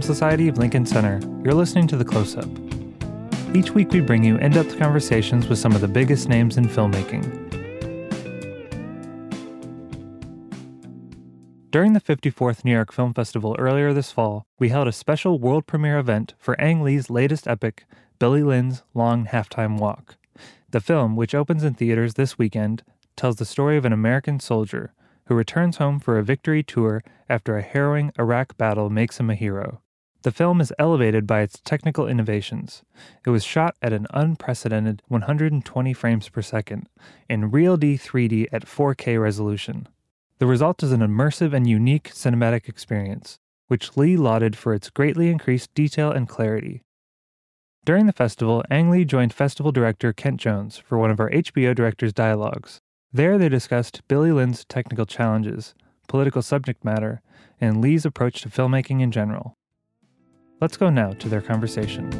Film Society of Lincoln Center, you're listening to The Close Up. Each week, we bring you in depth conversations with some of the biggest names in filmmaking. During the 54th New York Film Festival earlier this fall, we held a special world premiere event for Ang Lee's latest epic, Billy Lynn's Long Halftime Walk. The film, which opens in theaters this weekend, tells the story of an American soldier who returns home for a victory tour after a harrowing Iraq battle makes him a hero. The film is elevated by its technical innovations. It was shot at an unprecedented 120 frames per second in Real D 3D at 4K resolution. The result is an immersive and unique cinematic experience, which Lee lauded for its greatly increased detail and clarity. During the festival, Ang Lee joined festival director Kent Jones for one of our HBO director's dialogues. There, they discussed Billy Lynn's technical challenges, political subject matter, and Lee's approach to filmmaking in general. Let's go now to their conversation.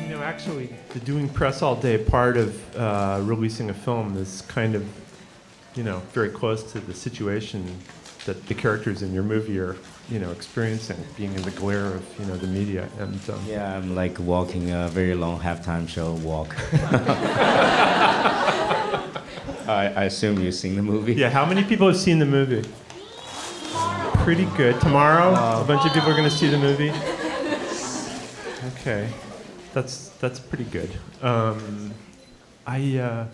You know, actually, the doing press all day part of uh, releasing a film is kind of, you know, very close to the situation that the characters in your movie are, you know, experiencing, being in the glare of, you know, the media. And um, Yeah, I'm like walking a very long halftime show walk. I, I assume you've seen the movie. yeah, how many people have seen the movie? Pretty good. Tomorrow, a bunch of people are going to see the movie. Okay, that's that's pretty good. Um, I uh,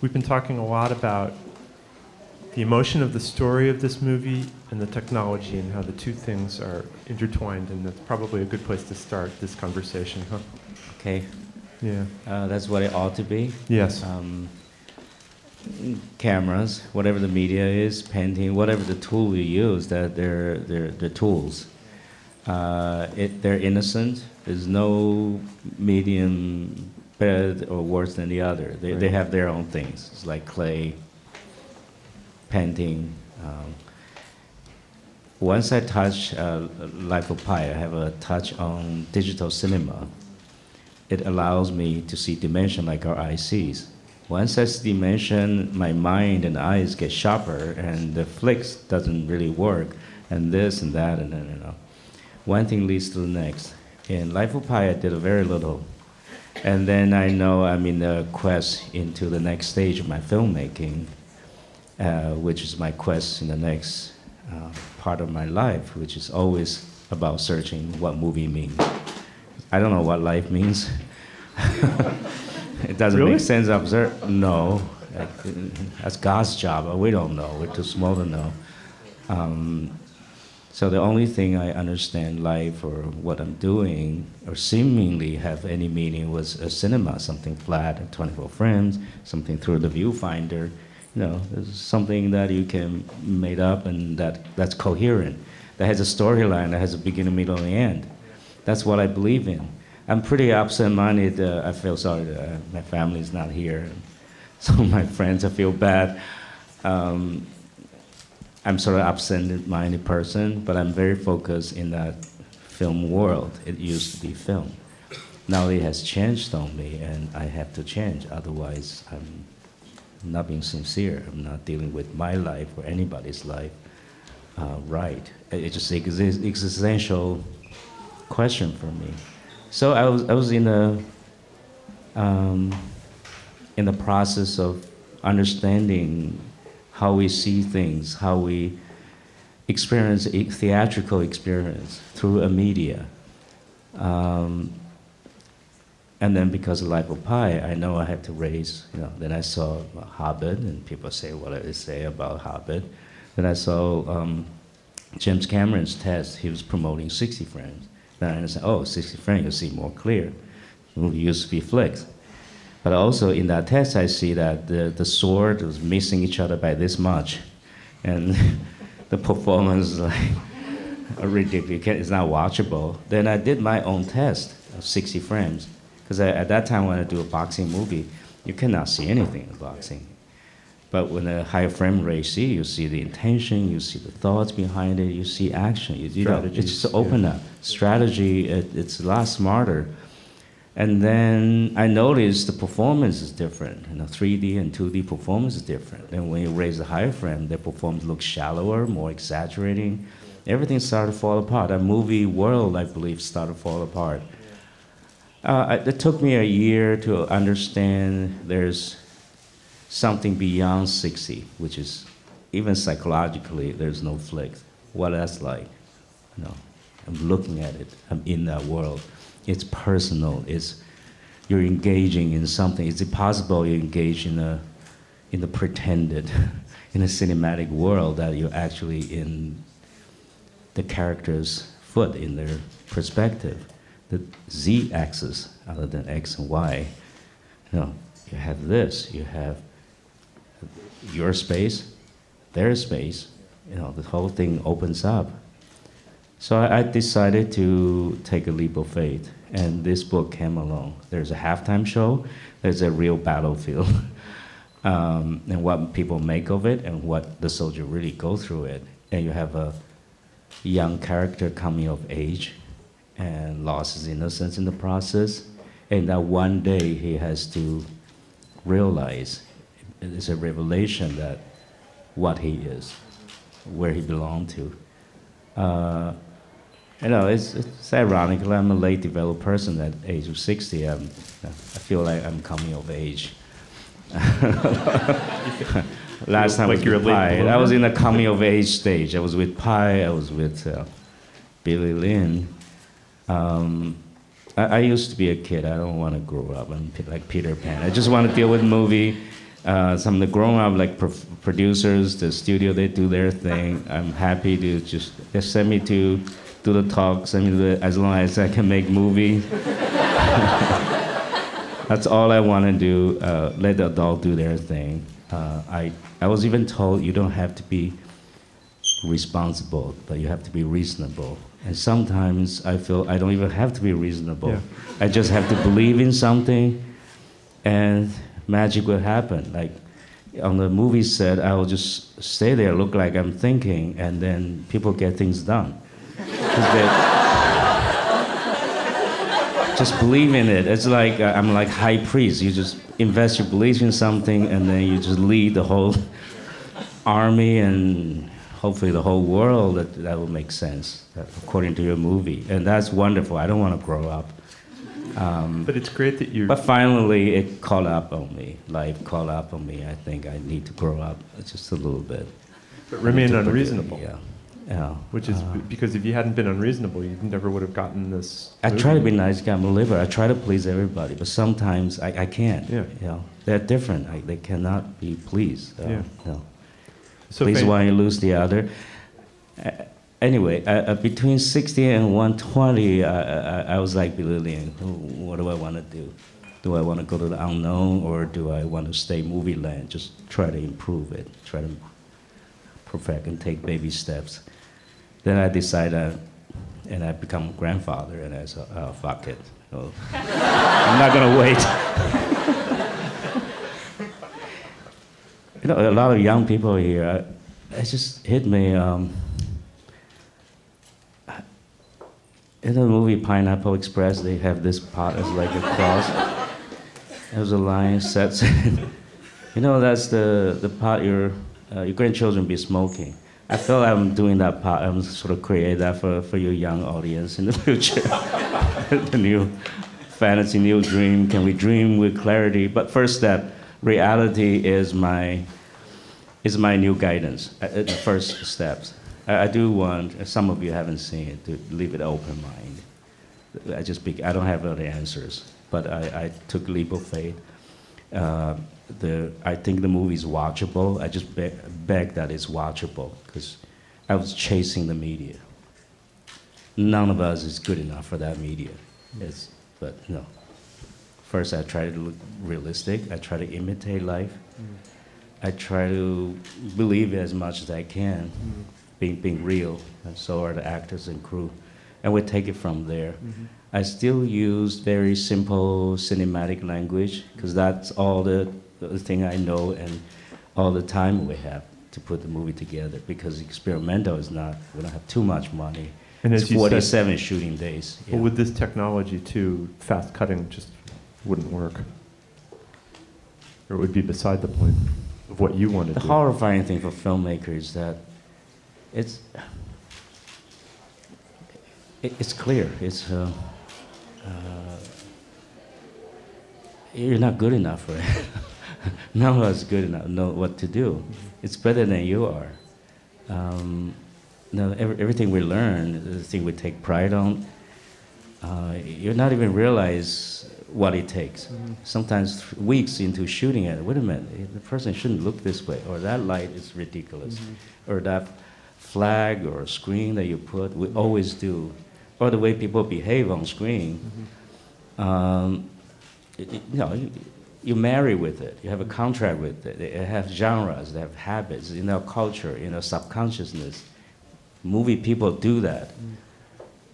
we've been talking a lot about the emotion of the story of this movie and the technology and how the two things are intertwined, and that's probably a good place to start this conversation, huh? Okay, Yeah. uh, that's what it ought to be. Yes. Um, cameras, whatever the media is, painting, whatever the tool you use, that they're, they're, they're tools. Uh, it, they're innocent. There's no medium better or worse than the other. They, they have their own things. It's like clay, painting. Um, once I touch uh, Life of Pi, I have a touch on digital cinema. It allows me to see dimension like our eyes sees. Once I see dimension, my mind and eyes get sharper, and the flicks doesn't really work, and this and that, and then you know, one thing leads to the next. In Life of Pi, I did very little, and then I know I'm in the quest into the next stage of my filmmaking, uh, which is my quest in the next uh, part of my life, which is always about searching what movie means. I don't know what life means. it doesn't Really? make sense. Observe? No, uh, that's God's job. We don't know. We're too small to know. Um, so the only thing I understand life or what I'm doing or seemingly have any meaning was a cinema, something flat, 24 frames, something through the viewfinder. You know, there's something that you can made up and that, that's coherent, that has a storyline, that has a beginning, middle, and end. That's what I believe in. I'm pretty absent-minded. Uh, I feel sorry that uh, my is not here. Some of my friends, I feel bad. Um, I'm sort of absent-minded person, but I'm very focused in that film world. It used to be film. Now it has changed on me, and I have to change. Otherwise, I'm not being sincere. I'm not dealing with my life or anybody's life uh, right. It's just an existential question for me. So I was, I was in a um, in the process of understanding how we see things, how we experience a theatrical experience through a media. Um, and then because of Life of Pi, I know I had to raise, you know, then I saw Hobbit, and people say what they say about Hobbit. Then I saw um, James Cameron's test, he was promoting 60 frames. Then I understand, oh, 60 frames, you see more clear. The movie used to be flicks. But also in that test, I see that the, the sword was missing each other by this much. And the performance is like ridiculous. It's not watchable. Then I did my own test of 60 frames. Because at that time, when I do a boxing movie, you cannot see anything in boxing. But when a high frame rate see, you see the intention, you see the thoughts behind it, you see action. You, you know, it's just open up. Strategy, it, it's a lot smarter. And then I noticed the performance is different. You know, 3D and 2D performance is different. And when you raise the higher frame, the performance looks shallower, more exaggerating. Everything started to fall apart. That movie world, I believe, started to fall apart. Uh, it took me a year to understand there's something beyond 60, which is even psychologically, there's no flick. What that's like, you know, I'm looking at it. I'm in that world it's personal. It's you're engaging in something. Is it possible you engage in a in the pretended, in a cinematic world that you're actually in the character's foot in their perspective, the z-axis other than x and y. You know, you have this. You have your space, their space. You know, the whole thing opens up. So I, I decided to take a leap of faith and this book came along. There's a halftime show, there's a real battlefield, um, and what people make of it, and what the soldier really go through it. And you have a young character coming of age, and lost his innocence in the process, and that one day he has to realize it's a revelation that what he is, where he belonged to. Uh, you know, it's, it's ironic. I'm a late developed person at age of 60. I'm, I feel like I'm coming of age. Last time like I was with Pi, I was in the coming of age stage. I was with Pi, I was with uh, Billy Lynn. Um, I, I, used to be a kid. I don't want to grow up. I'm like Peter Pan. I just want to deal with movie. Uh, some of the grown up like pro- producers, the studio, they do their thing. I'm happy to just, just send me to do the talks. I mean, as long as I can make movie. That's all I want to do. Uh, let the adult do their thing. Uh, I, I was even told you don't have to be responsible, but you have to be reasonable. And sometimes I feel I don't even have to be reasonable. Yeah. I just have to believe in something, and magic will happen. Like on the movie set, I will just stay there, look like I'm thinking, and then people get things done just believe in it. It's like uh, I'm like high priest. You just invest your belief in something, and then you just lead the whole army and hopefully the whole world. That that will make sense according to your movie, and that's wonderful. I don't want to grow up. Um, but it's great that you. But finally, it caught up on me. Life caught up on me. I think I need to grow up just a little bit. But remain unreasonable. Yeah. Yeah. Which is uh, because if you hadn't been unreasonable, you never would have gotten this. I try to be nice guy. I'm a liver. I try to please everybody, but sometimes I, I can't. Yeah. You know, they're different. I, they cannot be pleased. Uh, yeah. You know. So please one, you lose the other. Uh, anyway, uh, uh between 60 and 120, I, I, was like Billy What do I want to do? Do I want to go to the unknown or do I want to stay movie land? Just try to improve it. Try to perfect and take baby steps. Then I decided, and I become grandfather, and I said, oh, fuck it. I'm not gonna wait. you know, a lot of young people here, it just hit me. Um, in the movie Pineapple Express, they have this part as like a cross. There's a line sets. you know, that's the, the part your, uh, your grandchildren be smoking. I feel like I'm doing that part. I'm sort of create that for, for your young audience in the future. the new fantasy, new dream. Can we dream with clarity? But first step, reality is my is my new guidance. Uh, uh, the first steps. I, I, do want some of you haven't seen it to leave it open mind. I just I don't have all the answers, but I, I took leap of faith. Uh, the I think the movie is watchable. I just beg, beg that it's watchable because I was chasing the media. None of us is good enough for that media. It's, but no. First, I try to look realistic. I try to imitate life. Mm. I try to believe as much as I can, mm. being being real. And so are the actors and crew, and we take it from there. Mm-hmm. I still use very simple cinematic language because that's all the the thing I know and all the time we have to put the movie together because experimental is not, we don't have too much money. And it's you said, 47 shooting days. well, yeah. with this technology too, fast cutting just wouldn't work. Or it would be beside the point of what you want to The do. horrifying thing for filmmakers is that it's it, it's clear. It's uh, uh, you're not good enough for it. None of us good enough know what to do. It's better than you are. Um, no, every, everything we learn, the thing we take pride on, uh, you're not even realize what it takes. Sometimes weeks into shooting it, wait a minute, eh, the person shouldn't look this way, or that light is ridiculous, or that flag or screen that you put, we always do, or the way people behave on screen. Um, it- it- you know, you, you marry with it. You have a contract with it. They have genres. They have habits. You know, culture. You know, subconsciousness. Movie people do that.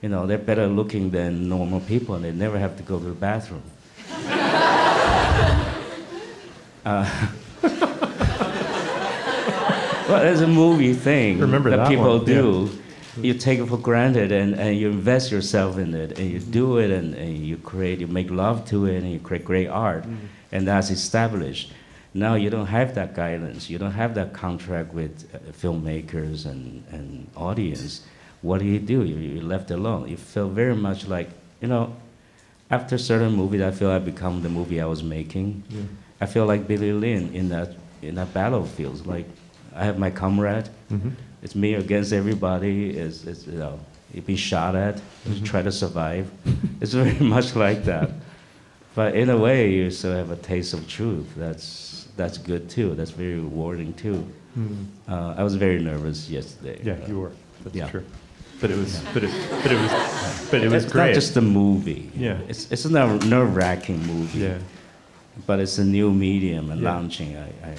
You know, they're better looking than normal people, and they never have to go to the bathroom. uh, well, it's a movie thing Remember that, that people one, do. You take it for granted, and, and you invest yourself in it, and you do it, and, and you create, you make love to it, and you create great art, and that's established. Now you don't have that guidance. You don't have that contract with uh, filmmakers and, and audience. What do you do? You, you're left alone. You feel very much like, you know, after certain movies, I feel I become the movie I was making. Yeah. I feel like Billy Lynn in that in that battlefield. Like I have my comrade. Mhm. It's me against everybody. It's, it's you know, you've been shot at. You Mhm. try to survive. it's very much like that. But in a way, you still have a taste of truth. That's that's good too. That's very rewarding too. Mhm. Uh, I was very nervous yesterday. Yeah, you were. That's yeah. true. But it was, but it, but it was, but it was it's great. not just a movie. Yeah. It's it's a nerve wracking movie. yeah. But it's a new medium and Yeah. launching. I, I,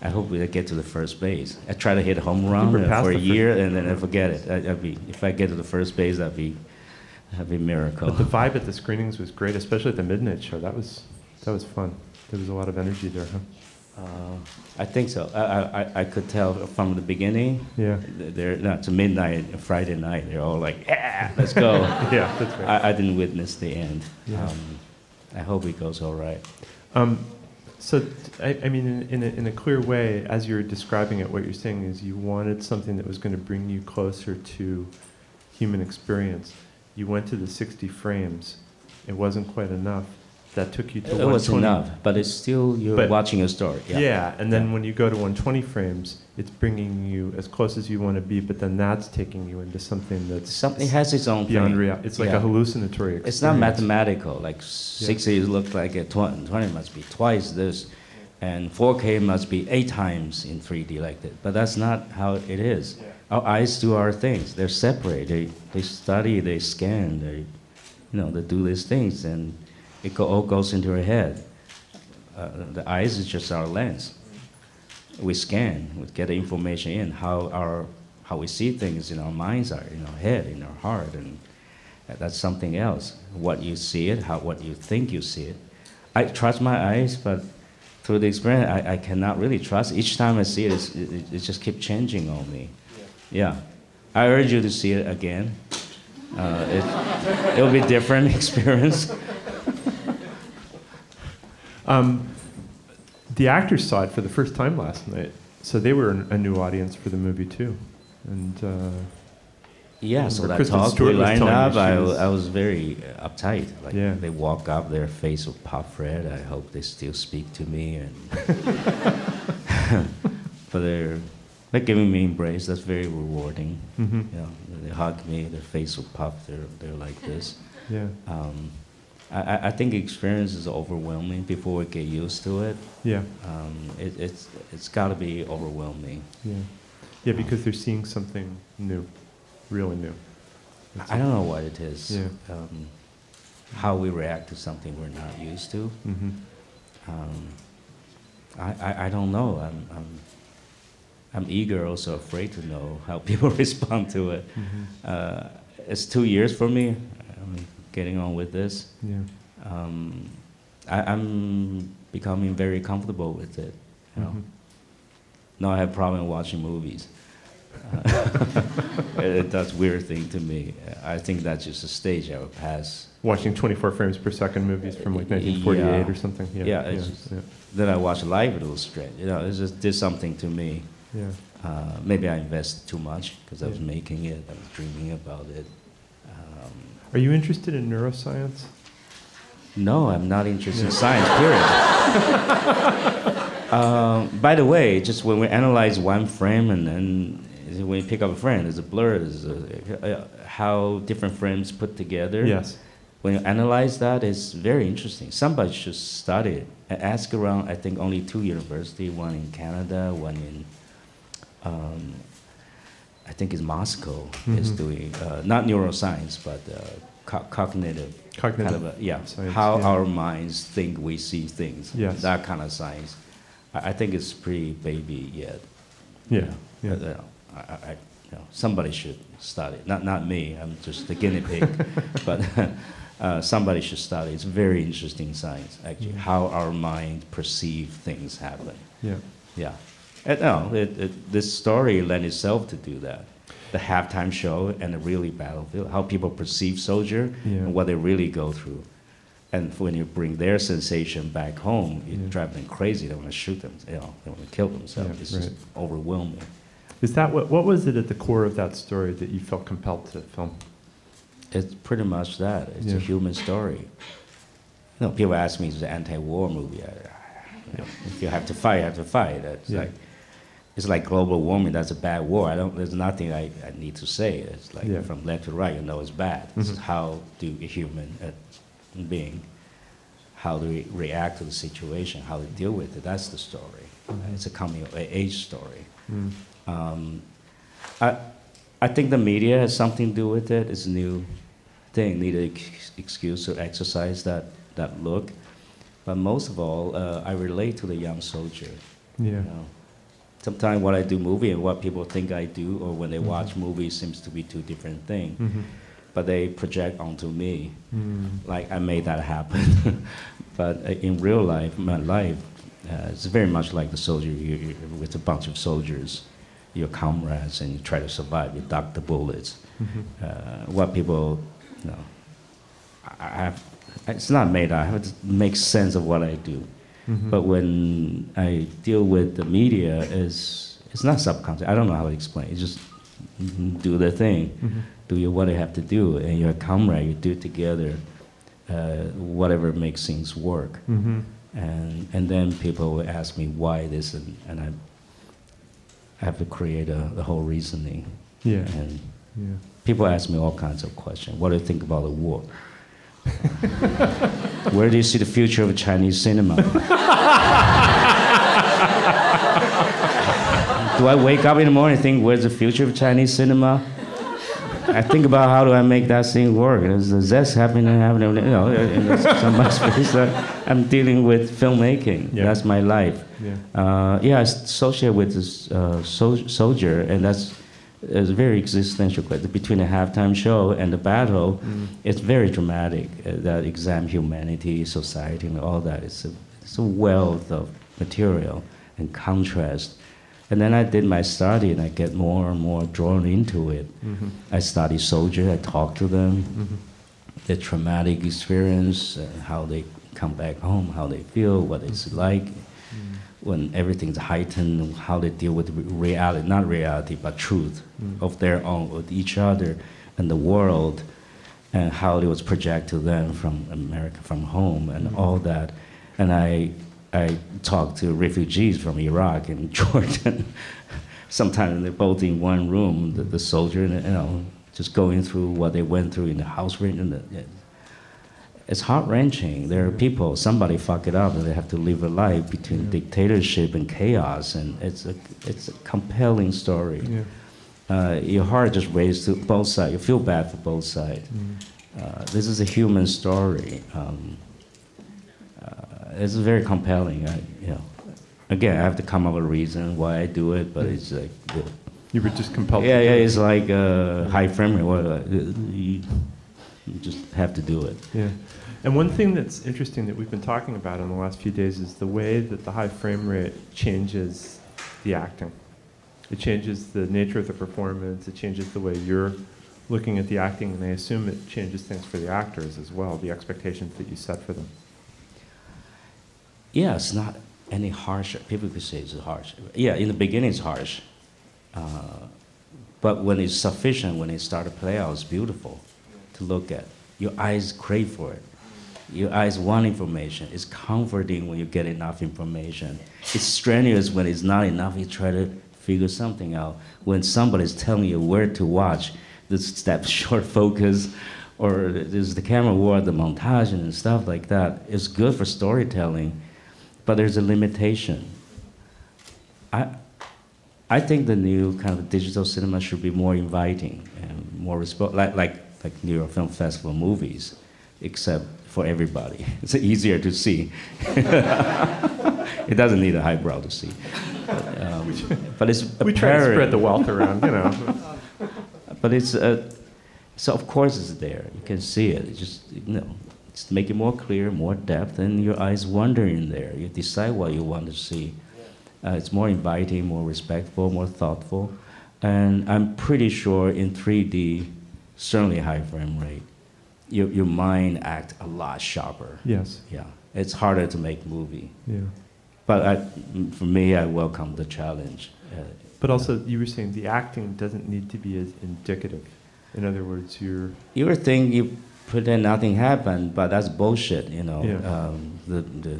I hope we get to the first base. I try to hit home run for a year and then I forget it. I, I'd be, if I get to the first base, that'd be, that'd be a miracle. But the vibe at the screenings was great, especially at the midnight show. That was, that was fun. There was a lot of energy there, huh? Uh, I think so. I, I, I- I could tell from the beginning. Yeah. th- They're not to midnight, Friday night. They're all like, yeah, let's go. Yeah, that's right. I, I didn't witness the end. Yeah. Um, I hope it goes all right. Um, so, I mean, in, in, a, in a clear way, as you're describing it, what you're saying is you wanted something that was going to bring you closer to human experience. You went to the 60 frames. It wasn't quite enough. That took you to It was 120. enough, but it's still you're But- watching a story. Yeah. and then Yeah. when you go to 120 frames, it's bringing you as close as you want to be, but then that's taking you into something that's Something has its own beyond thing. reality. It's like Yeah. a hallucinatory experience. It's not mathematical. Like 60 look like a 20, 20 must be twice this, and 4K must be eight times in 3D like that. But that's not how it is. Our eyes do our things. They're separate. They, they study, they scan, they, you know, they do these things, and it go, all goes into our head. Uh, the eyes is just our lens. We scan, we get the information in, how our how we see things in our minds are, in our head, in our heart, and that's something else. What you see it, how what you think you see it. I trust my eyes, but through the experience, I, I cannot really trust. Each time I see it, it, it just keeps changing on me. Yeah. I urge you to see it again. Uh, it, it'll be different experience. Um, the actors saw it for the first time last night, so they were a new audience for the movie too. And uh, Yeah, so that Kristen talk Stewart we lined up, I, was- I was very uh, uptight. Like Yeah. they walk up, their face will pop red. I hope they still speak to me, and but they're they're giving me embrace. That's very rewarding. mhm, You know, they hug me, their face will pop. They're they're like this. yeah, Um, I, I- I think experience is overwhelming before we get used to it. yeah, Um, it it's it's got to be overwhelming. yeah, yeah, because they're seeing something new, really new. That's I don't know what it is. Yeah. Um, how we react to something we're not used to. Mm-hmm. Um, I, I, I don't know. I'm, I'm, I'm eager, also afraid to know how people respond to it. hmm Uh, it's two years for me. I'm getting on with this. Yeah. Um, I, I'm becoming very comfortable with it. You know? mhm. Now I have problem watching movies. it, that's weird thing to me. I think that's just a stage I would pass. Watching 24 frames per second movies from like 1948 Yeah. or something. Yeah. Yeah, yeah, just- Then I watch live, it was strange. You know, it just did something to me. yeah. Uh, maybe I invested too much because I was making it, I was dreaming about it. Are you interested in neuroscience? no, I'm not interested in science, period. um, by the way, just when we analyze one frame and then when you pick up a frame, there's a blur, there's a, uh, how different frames put together. Yes. When you analyze that, it's very interesting. Somebody should study it. I ask around, I think only two universities, one in Canada, one in, um, I think it's Moscow, is Mhm. doing, uh, not neuroscience, but uh, co- cognitive, Cognitive kind of a, yeah, science, how yeah. our minds think we see things. Yes. That kind of science. I, I think it's pretty baby yet. Yeah. you know. yeah. I, I, you know, somebody should study. Not not me. I'm just the guinea pig. but uh, somebody should study. It's very interesting science, actually. Mhm. How our mind perceive things happen. Yeah. Yeah. And, no, it, it, this story lent itself to do that. The halftime show and the really battlefield, how people perceive soldier Yeah. and what they really go through. And when you bring their sensation back home, you Yeah. drive them crazy. They want to shoot them. You know, they want to kill themselves. Yeah, it's just overwhelming. Is that what? What was it at the core of that story that you felt compelled to film? It's pretty much that. It's a human story. You know, people ask me, "Is it an anti-war movie?" I, you know, if you have to fight, you have to fight. It's Yeah. like it's like global warming. That's a bad war. I don't. There's nothing I, I need to say. It's like Yeah. from left to right, you know, it's bad. This is how do a human uh, being, how do we react to the situation, how they deal with it. That's the story. Mhm. It's a coming of age story. Mm. Um, I, I think the media has something to do with it. It's a new thing, need an ex- excuse to exercise that, that look. But most of all, uh, I relate to the young soldier. Yeah. You know? Sometimes what I do movie and what people think I do, or when they Mhm. watch movies, seems to be two different things. Mhm. But they project onto me, Mm. like I made that happen. but uh, in real life, my life, uh, it's very much like the soldier. You, with a bunch of soldiers, your comrades, and you try to survive. You duck the bullets. Mhm. Uh, what people, you know, I I have, it's not made. I have to make sense of what I do. Mhm. But when I deal with the media, is it's not subconscious. I don't know how to explain. It's just do the thing, Mhm. do what you have to do, and you're a comrade, you do it together. Uh, whatever makes things work, Mhm. and and then people will ask me why this, and, and I, I have to create a, the whole reasoning. Yeah. And Yeah. people ask me all kinds of questions. What do you think about the war? Where do you see the future of Chinese cinema? do I wake up in the morning and think, where's the future of Chinese cinema? I think about how do I make that thing work. There's a zest happening, happening, you know, in face. that I'm dealing with filmmaking. Yeah. That's my life. Yeah. Uh, yeah, it's associated with this uh, sol- soldier, and that's it's a very existential. question. between the halftime show and the battle, Mm. it's very dramatic. Uh, that exam humanity, society, and all that. It's a, it's a wealth of material and contrast. And then I did my study, and I get more and more drawn into it. Mhm. I study soldiers. I talk to them Mhm. their traumatic experience, uh, how they come back home, how they feel, what it's like when everything's heightened, how they deal with reality, not reality, but truth Mm. of their own, with each other and the world, and how it was projected to them from America, from home, and Mm. all that. And I, I talked to refugees from Iraq and Jordan. Sometimes they're both in one room, the, the soldier, and, you know, just going through what they went through in the house. And the, it's heart wrenching. There are people, somebody fuck it up, and they have to live a life between Yeah. dictatorship and chaos, and it's a, it's a compelling story. Yeah. Uh, your heart just races to both sides. You feel bad for both sides. Mm. Uh, this is a human story. Um, uh, it's very compelling. I, you know, again, I have to come up with a reason why I do it, but it's like, You were just compelled. yeah, to yeah, it's like uh, high frame rate. What, uh, you, you just have to do it. Yeah. And one thing that's interesting that we've been talking about in the last few days is the way that the high frame rate changes the acting. It changes the nature of the performance. It changes the way you're looking at the acting, and I assume it changes things for the actors as well, the expectations that you set for them. Yeah, it's not any harsher. People could say it's harsh. Yeah, in the beginning it's harsh. Uh, but when it's sufficient, when it starts to play out, it's beautiful to look at. Your eyes crave for it. Your eyes want information. It's comforting when you get enough information. It's strenuous when it's not enough. You try to figure something out. When somebody's telling you where to watch, this that short focus, or there's the camera work, the montage and stuff like that. It's good for storytelling, but there's a limitation. I, I think the new kind of digital cinema should be more inviting and more like like like New York Film Festival movies, except for everybody. It's easier to see. it doesn't need a highbrow to see. But, um, but it's We try to spread the wealth around, you know. but it's uh, so of course it's there. You can see it. It's just you know, just make it more clear, more depth, and your eyes wander in there. You decide what you want to see. Uh, it's more inviting, more respectful, more thoughtful, and I'm pretty sure in 3D, certainly high frame rate, your your mind act a lot sharper. Yes. Yeah, it's harder to make movie. Yeah. But I, for me, I welcome the challenge. Uh, But also, you were saying the acting doesn't need to be as indicative. In other words, you're You would think you pretend nothing happened, but that's bullshit, you know. Yeah. Um, the, the,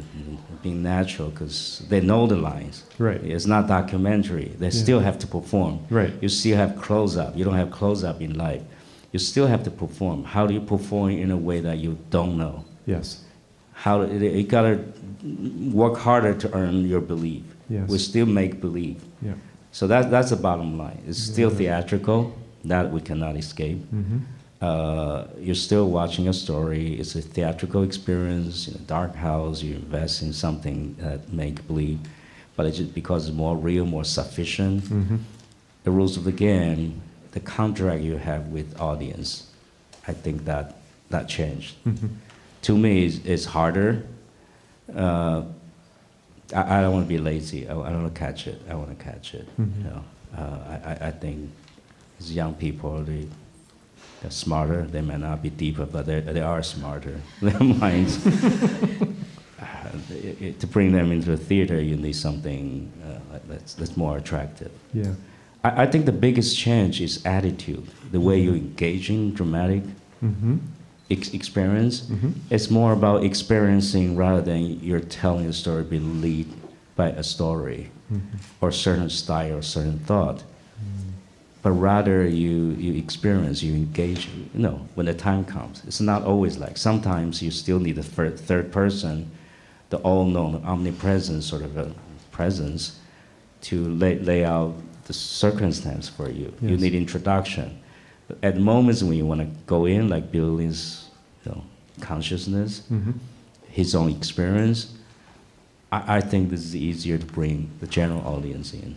being natural, because they know the lines. right. It's not documentary. They Yeah. still have to perform. Right. You still have close up. You don't have close up in life. You still have to perform. How do you perform in a way that you don't know? Yes. How you gotta work harder to earn your belief. Yes. We still make believe. Yeah. So that, that's the bottom line. It's still theatrical. That we cannot escape Mm-hmm. uh, you're still watching a story. It's a theatrical experience in a dark house. You invest in something that make believe, but it's just because it's more real, more sufficient. Mm-hmm. The rules of the game, the contract you have with audience, I think that that changed. Mm-hmm. To me, it's, it's harder. Uh, I, I don't want to be lazy. I, I don't want to catch it. I want to catch it. Mhm. You know, uh, I, I- think as young people, they they're smarter. They may not be deeper, but they they are smarter. Their minds. uh, it- it- to bring them into a theater, you need something uh, that's that's more attractive. Yeah. I, I think the biggest change is attitude, the way you engage in dramatic Mm-hmm. ex- experience. Mm-hmm. It's more about experiencing rather than you're telling a story being lead by a story Mm-hmm. or certain style or certain thought. But rather you, you experience, you engage, you know, when the time comes. It's not always like, sometimes you still need a third, third person, the all-known, omnipresent sort of a presence to lay, lay out the circumstance for you. You need introduction. At moments when you want to go in, like Bill's you know, consciousness, Mm-hmm. his own experience, I, I think this is easier to bring the general audience in.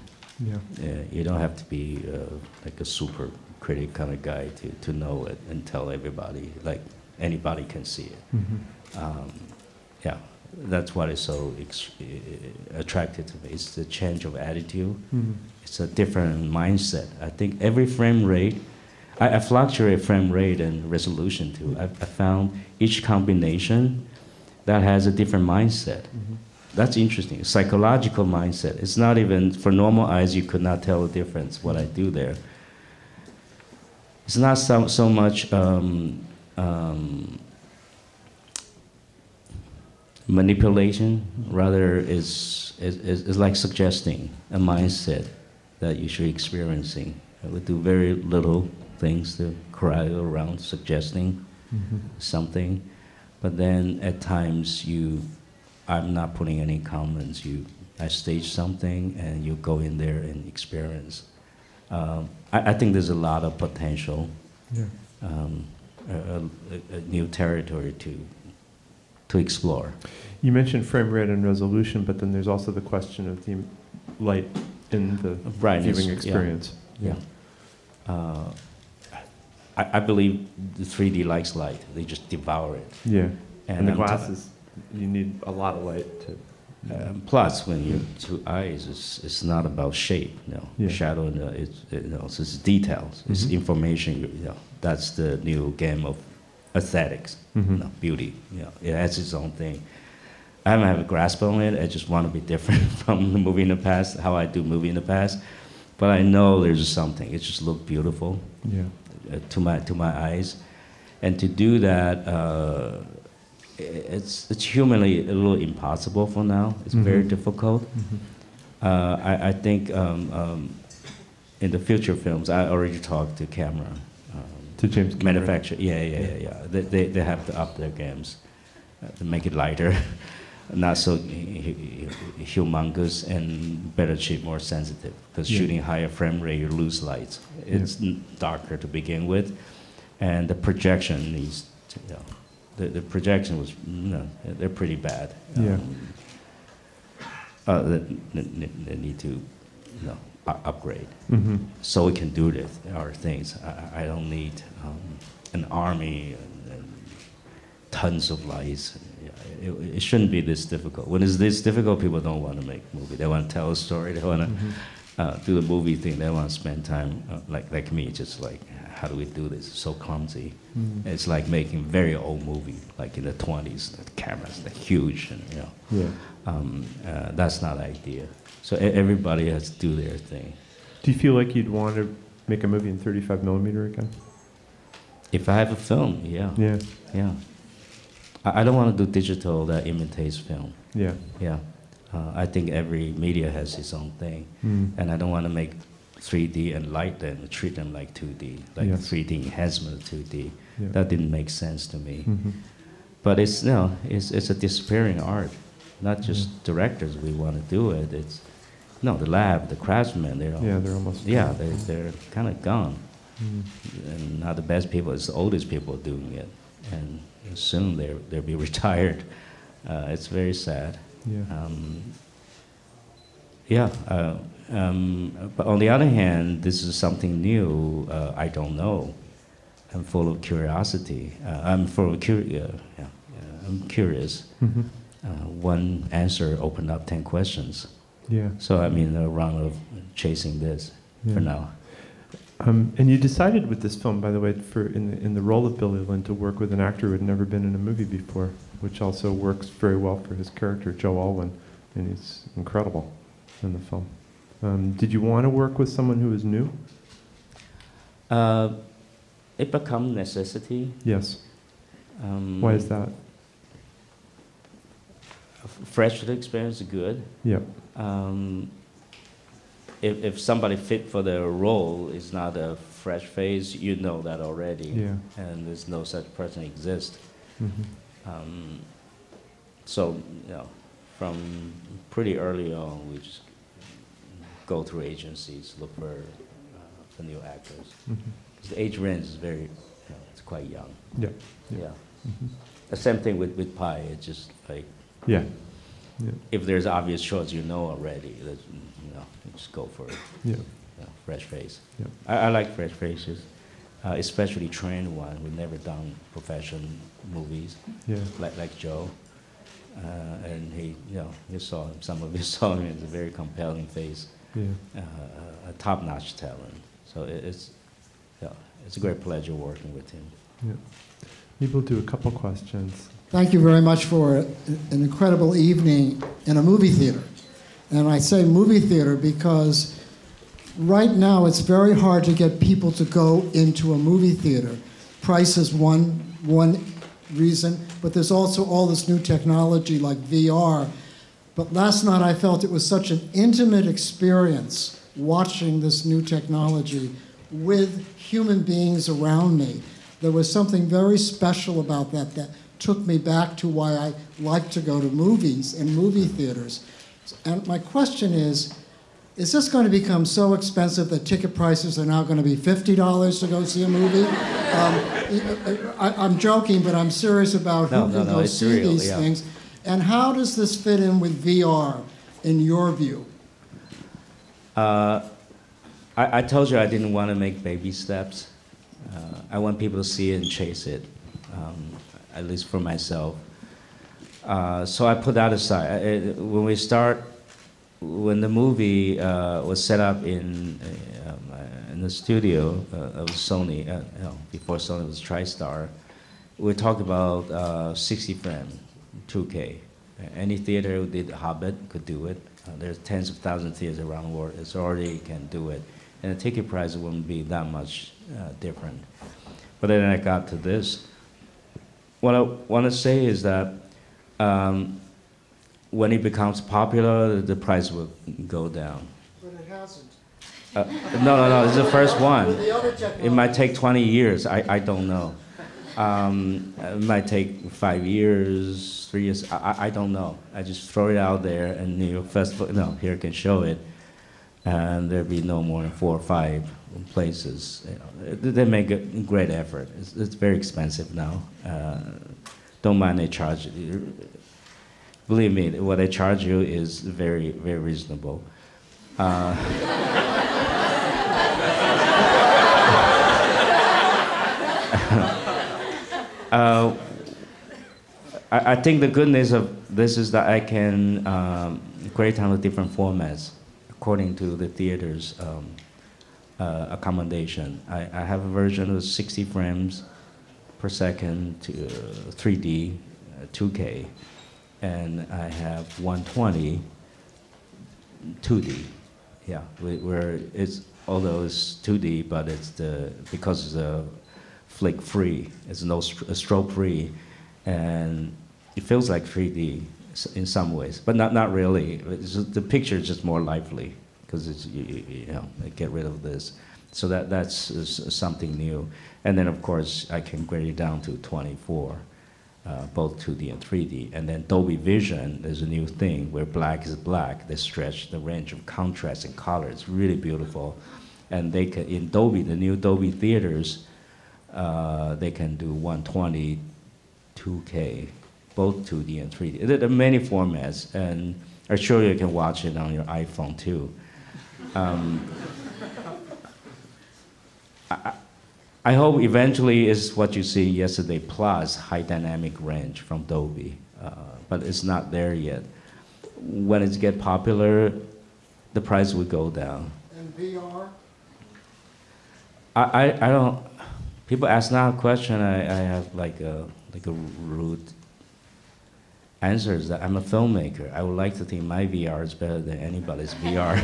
Yeah. Uh, you don't have to be uh, like a super critic kind of guy to, to know it and tell everybody, like anybody can see it. Mm-hmm. Um, yeah, that's what is so attractive to me. It's the change of attitude. Mm-hmm. It's a different mindset. I think every frame rate, I, I fluctuate frame rate and resolution too. I, I found each combination that has a different mindset. Mm-hmm. That's interesting. Psychological mindset. It's not even for normal eyes. You could not tell the difference what I do there. It's not so so much um, um, manipulation. Rather, is is is like suggesting a mindset that you should be experiencing. We do very little things to cry around suggesting Mm-hmm. something, but then at times you, I'm not putting any comments. You, I stage something and you go in there and experience. Um, I, I think there's a lot of potential, Yeah. um, a, a, a new territory to to explore. You mentioned frame rate and resolution, but then there's also the question of the light in the Brightness, viewing experience. Yeah. Uh, I, I believe the 3D likes light. They just devour it. Yeah. And, the I'm glasses, you need a lot of light to Um, plus, when you have two eyes, it's, it's not about shape, you know, Yeah. shadow, and, uh, it's, you know, it's details, it's Mhm. information. You, you know, that's the new game of aesthetics, Mhm. you know, beauty. You know, it has its own thing. I haven't have a grasp on it. I just want to be different from the movie in the past, how I do movie in the past. But I know there's something. It just looked beautiful Yeah. uh, to my to my eyes, and to do that, uh, it's it's humanly a little impossible for now. It's very Mhm. difficult. Mhm. Uh, I, I think um, um, in the future films, I already talked to camera um, To James Cameron. manufacturer. Yeah, yeah, yeah, yeah. They, they, they have to up their games uh, to make it lighter, not so hu- hu- humongous, and better cheap, more sensitive. Because Yeah. shooting higher frame rate, you lose light. It's n- darker to begin with, and the projection needs. To, you know, the, the projection was, you know, they're pretty bad. Yeah. Um, uh, they, they, they need to, you know, upgrade Mhm. so we can do this our things. I, I don't need um, an army and, and tons of lights. It, it shouldn't be this difficult. When it's this difficult, people don't want to make movie. They want to tell a story. They want to Mhm. uh, do the movie thing. They want to spend time uh, like like me, just like how do we do this? It's so clumsy. Mhm. It's like making very old movie, like in the 20s. The cameras, they're huge, and you know. Yeah. Um, uh, that's not idea. So everybody has to do their thing. Do you feel like you'd want to make a movie in 35 millimeter again? If I have a film, yeah, Yeah. yeah. I, I don't want to do digital that imitates film. Yeah. Yeah, uh, I think every media has its own thing, Mm. and I don't want to make 3D and light them, treat them like 2D, like Yes. 3D enhancement of 2D. Yeah. That didn't make sense to me. Mhm. But it's no, it's it's a disappearing art. Not just Mm-hmm. directors we want to do it. It's no the lab, the craftsmen. They're Yeah, they're almost. yeah, they they're kind of gone. Mm. and not the best people, it's the oldest people doing it. And soon they'll, they'll be retired. Uh, it's very sad. Yeah. Um, yeah, uh, um, but on the other hand, this is something new. Uh, I don't know. I'm full of curiosity. Uh, I'm full of curi- uh, yeah, yeah, I'm curious. Mhm. Uh, one answer opened up 10 questions. Yeah. So I mean, a round of chasing this Yeah. for now. Um, and you decided with this film, by the way, for in the, in the role of Billy Lynn to work with an actor who had never been in a movie before, which also works very well for his character, Joe Alwyn, and he's incredible in the film. Um, did you want to work with someone who is new? Uh, it become necessity. Yes. Um, Why is that? Fresh experience is good. Yep. Um, if, if somebody fit for the role is not a fresh face, you know that already. Yeah. And there's no such person exist. hmm Um, so, you know, from pretty early on, we just go through agencies, look for, uh, for new actors. hmm 'Cause the age range is very, you know, it's quite young. Yeah. Yeah. hmm The same thing with, with Pi. It's just like, Yeah. Yeah. if there's obvious shots you know already, that, you know, just go for it. Yeah. Know, fresh face. Yeah. I, I like fresh faces, uh, especially trained ones who never done profession movies, Yeah. like like Joe. Uh, and he, you know, you saw him. Some of you saw him. It's a very compelling face, Yeah. uh, a top-notch talent. So it, it's, yeah, it's a great pleasure working with him. Yeah. Maybe we'll do a couple questions. Thank you very much for an incredible evening in a movie theater. And I say movie theater because right now it's very hard to get people to go into a movie theater. Price is one, one reason, but there's also all this new technology like VR. But last night I felt it was such an intimate experience watching this new technology with human beings around me. There was something very special about that that took me back to why I like to go to movies and movie theaters. And my question is is this going to become so expensive that ticket prices are now going to be $50 to go see a movie? Um, I, I'm joking, but I'm serious about No, who no, can no, go see real, these yeah. things. And how does this fit in with VR, in your view? Uh, I, I told you I didn't want to make baby steps. Uh, I want people to see it and chase it, um, at least for myself. Uh, so I put that aside. It- when we start, when the movie uh, was set up in um, uh, in the studio uh, of Sony, uh, know, before Sony was TriStar, we talked about uh, 60 frame, 2K. Any theater who did Hobbit could do it. There's tens of thousands of theaters around the world. It's already can do it, and the ticket price wouldn't be that much uh, different. But then I got to this. What I want to say is that um, when it becomes popular, the price will go down. But it hasn't. Uh, no, no, no. This is the first one. It might take 20 years. I, I don't know. Um, it might take five years, three years. I, I- I don't know. I just throw it out there, and New York Festival, no, here can show it, and there'll be no more than four or five places. They- make a great effort. It's, it's very expensive now. Uh, don't mind they charge. Believe me, what they charge you is very, very reasonable. Uh, Uh, I, I think the goodness of this is that I can um, create the different formats according to the theater's um, uh, accommodation. I, I have a version of 60 frames per second to uh, 3D, uh, 2K, and I have 120 2D. Yeah, where it's although it's 2D, but it's the because it's a flick free, it's no stro- strobe free, and it feels like 3D in some ways, but not not really. Just, the picture is just more lively because it's you, you, know get rid of this, so that that's something new, and then of course I can grade it down to 24 uh, both 2D and 3D. And then Dolby Vision is a new thing where black is black. They stretch the range of contrast and color. It's really beautiful. And they can, in Dolby, the new Dolby theaters, uh, they can do 120, 2K, both 2D and 3D. There are many formats, and I'm sure you can watch it on your iPhone too. Um, I hope eventually is what you see yesterday plus high dynamic range from Dolby, uh, but it's not there yet. When it get popular, the price will go down. And VR? I, I, I don't. People ask now a question. I, I have like a like a rude answer is that I'm a filmmaker. I would like to think my VR is better than anybody's VR.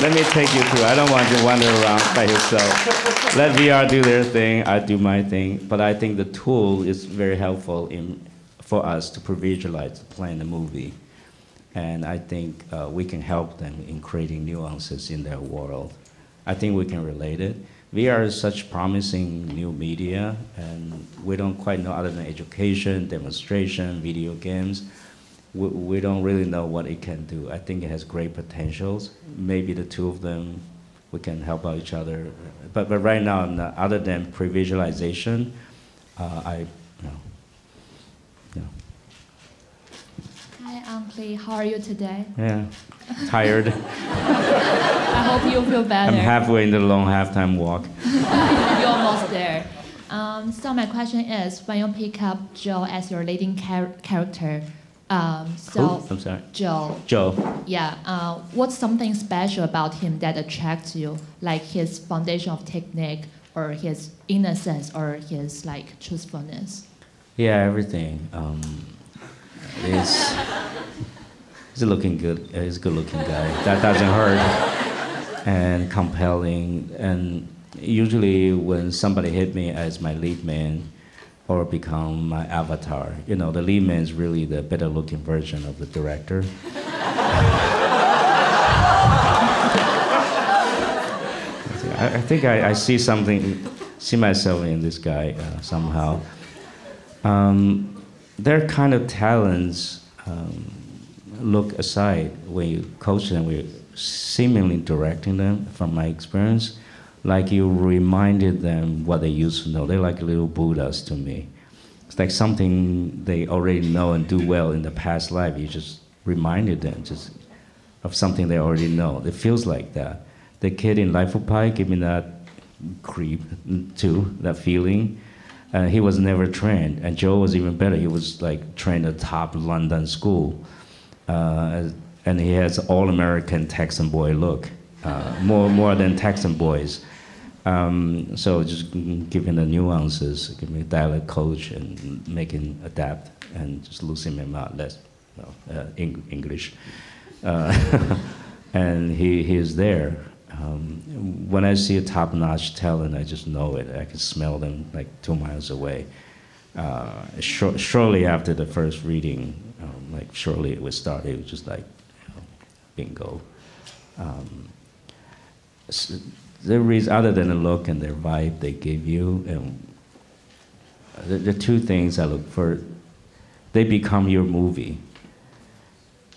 Let me take you through. I don't want you to wander around by yourself. Let VR do their thing. I do my thing. But I think the tool is very helpful in for us to visualize playing the movie and I think uh, we can help them in creating nuances in their world. I think we can relate it. VR is such promising new media, and we don't quite know other than education, demonstration, video games. We, we don't really know what it can do. I think it has great potentials. Maybe the two of them, we can help out each other. But, but right now, other than pre-visualization, uh, I, you know, you know, How are you today? yeah, tired. I hope you feel better. I'm halfway in the long halftime walk. You're almost there. Um, so my question is, when you pick up Joe as your leading char- character, um, so Who? I'm sorry. Joe, Joe. yeah, uh, what's something special about him that attracts you, like his foundation of technique, or his innocence, or his like truthfulness? Yeah, everything. Um, he's, he's a looking good. uh, He's a good-looking guy. That doesn't hurt. And compelling. And usually, when somebody hit me as my lead man, or become my avatar, you know, the lead man is really the better-looking version of the director. I, I think I, I see something, see myself in this guy uh, somehow. Um, their kind of talents um, look aside when you coach them, we're seemingly directing them from my experience, like you reminded them what they used to know. They're like little Buddhas to me. It's like something they already know and do well in the past life. You just reminded them just of something they already know. It feels like that. The kid in Life of Pi gave me that creep too, that feeling. Uh, he was never trained, and Joe was even better. He was like trained at top London school, uh, and he has all-American Texan boy look, uh, more more than Texan boys. Um, so just giving the nuances, giving dialect coach, and making adapt, and just losing him out less know, uh, English, uh, and he he is there. Um, when I see a top-notch talent, I just know it. I can smell them like two miles away. Uh, short, shortly after the first reading, um, like shortly it was started, it was just like you know, bingo. Um, so there is other than the look and their vibe they give you, and the, the two things I look for, they become your movie.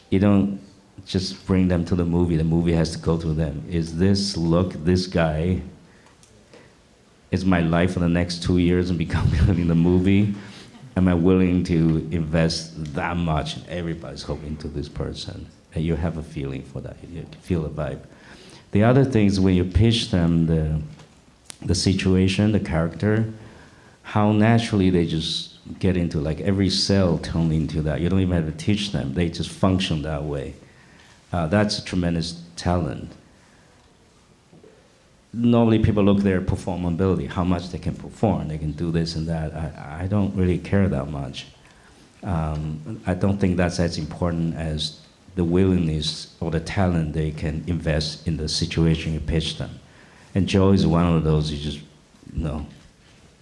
You don't just bring them to the movie. The movie has to go to them. Is this look, this guy, is my life for the next two years and become in the movie? Am I willing to invest that much? Everybody's hoping to this person. And you have a feeling for that. You feel a vibe. The other thing is when you pitch them the, the situation, the character, how naturally they just get into like every cell turn into that. You don't even have to teach them. They just function that way. Uh, that's a tremendous talent. Normally, people look at their performability, how much they can perform. They can do this and that. I, I don't really care that much. Um, I don't think that's as important as the willingness or the talent they can invest in the situation you pitch them. And Joe is one of those. You just, you know,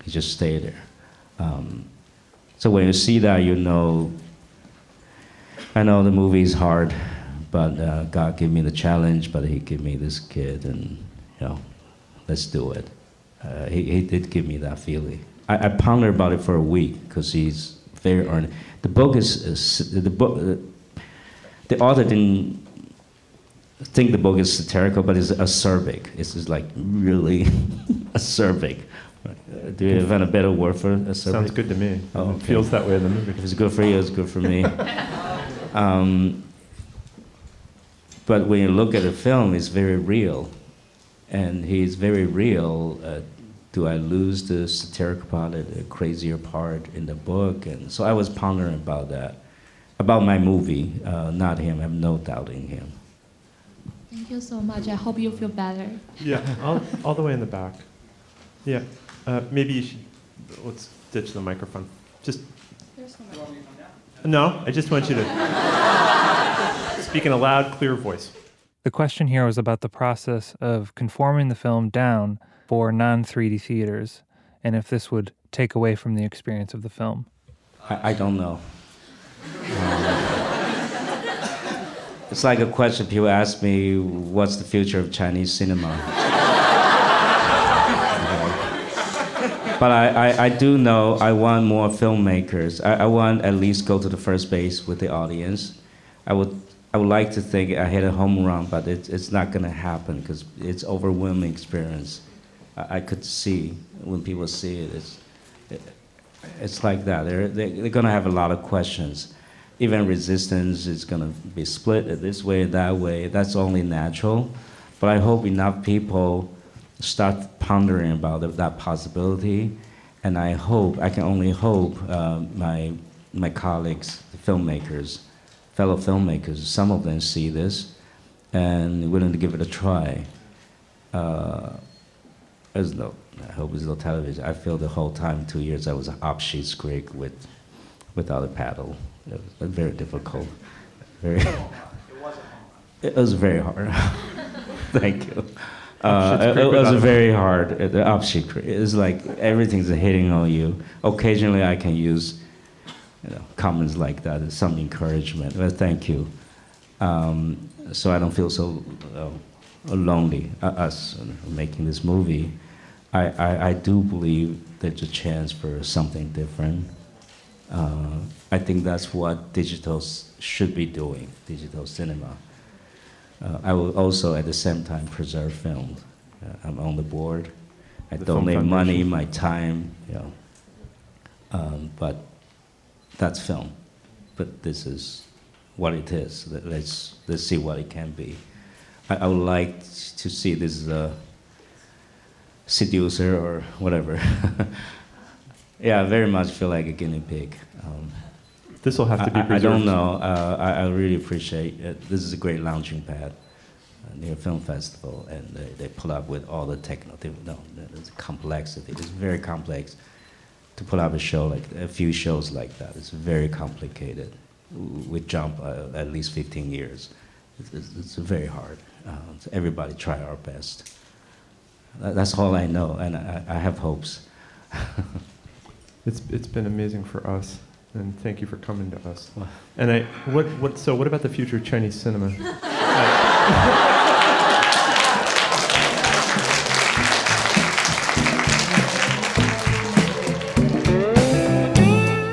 you just stay there. Um, so when you see that, you know. I know the movie is hard but uh, God gave me the challenge, but He gave me this kid, and you know, let's do it. Uh, he, he did give me that feeling. I, I pondered about it for a week because he's very earnest. The book is, is the book. Uh, the author didn't think the book is satirical, but it's acerbic. It's just like really acerbic. Do you have a better word for acerbic? Sounds good to me. Oh, okay. It feels that way in the movie. If it's good for you, it's good for me. um, but when you look at the film, it's very real. And he's very real. Uh, do I lose the satirical part, the crazier part in the book? And so I was pondering about that, about my movie, uh, not him. I have no doubt in him. Thank you so much. I hope you feel better. Yeah, all, all the way in the back. Yeah, uh, maybe you should, let's ditch the microphone. Just. No, I just want you to speak in a loud, clear voice. The question here was about the process of conforming the film down for non 3D theaters and if this would take away from the experience of the film. I, I don't know. Um, it's like a question people ask me what's the future of Chinese cinema? But I, I, I, do know I want more filmmakers. I, I want at least go to the first base with the audience. I would, I would like to think I hit a home run, but it, it's not going to happen because it's overwhelming experience. I, I, could see when people see it, it's, it, it's like that. They're, they're, they're going to have a lot of questions. Even resistance is going to be split this way, that way. That's only natural. But I hope enough people start pondering about that possibility. And I hope, I can only hope, uh, my, my colleagues, the filmmakers, fellow filmmakers, some of them see this and willing to give it a try. Uh, there's no, I hope there's no television. I feel the whole time, two years, I was off Schitt's Creek with, without a paddle. It was very difficult. Very, it was very hard. Thank you. Uh, it, was very hard. Uh, the option is like everything's hitting on you. Occasionally, I can use you know, comments like that as some encouragement. Well, thank you. Um, so I don't feel so uh, lonely. Uh, us making this movie, I, I, I, do believe there's a chance for something different. Uh, I think that's what digital should be doing. Digital cinema uh, I will also at the same time preserve film. Uh, I'm on the board. I the donate money, my time, you know. Um, but that's film. But this is what it is. Let's let's see what it can be. I, I would like to see this as a seducer or whatever. Yeah, I very much feel like a guinea pig. Um, This will have to be I, I don't know. Uh, I, I really appreciate it. This is a great launching pad uh, near film festival, and they, they pull up with all the techno. They, no, there's complexity. It's very complex to pull up a show like a few shows like that. It's very complicated. We jump uh, at least 15 years. It's, it's, it's very hard. Uh, so everybody try our best. That, that's all I know, and I, I have hopes. It's it's been amazing for us, and thank you for coming to us. And I what what so what about the future of Chinese cinema?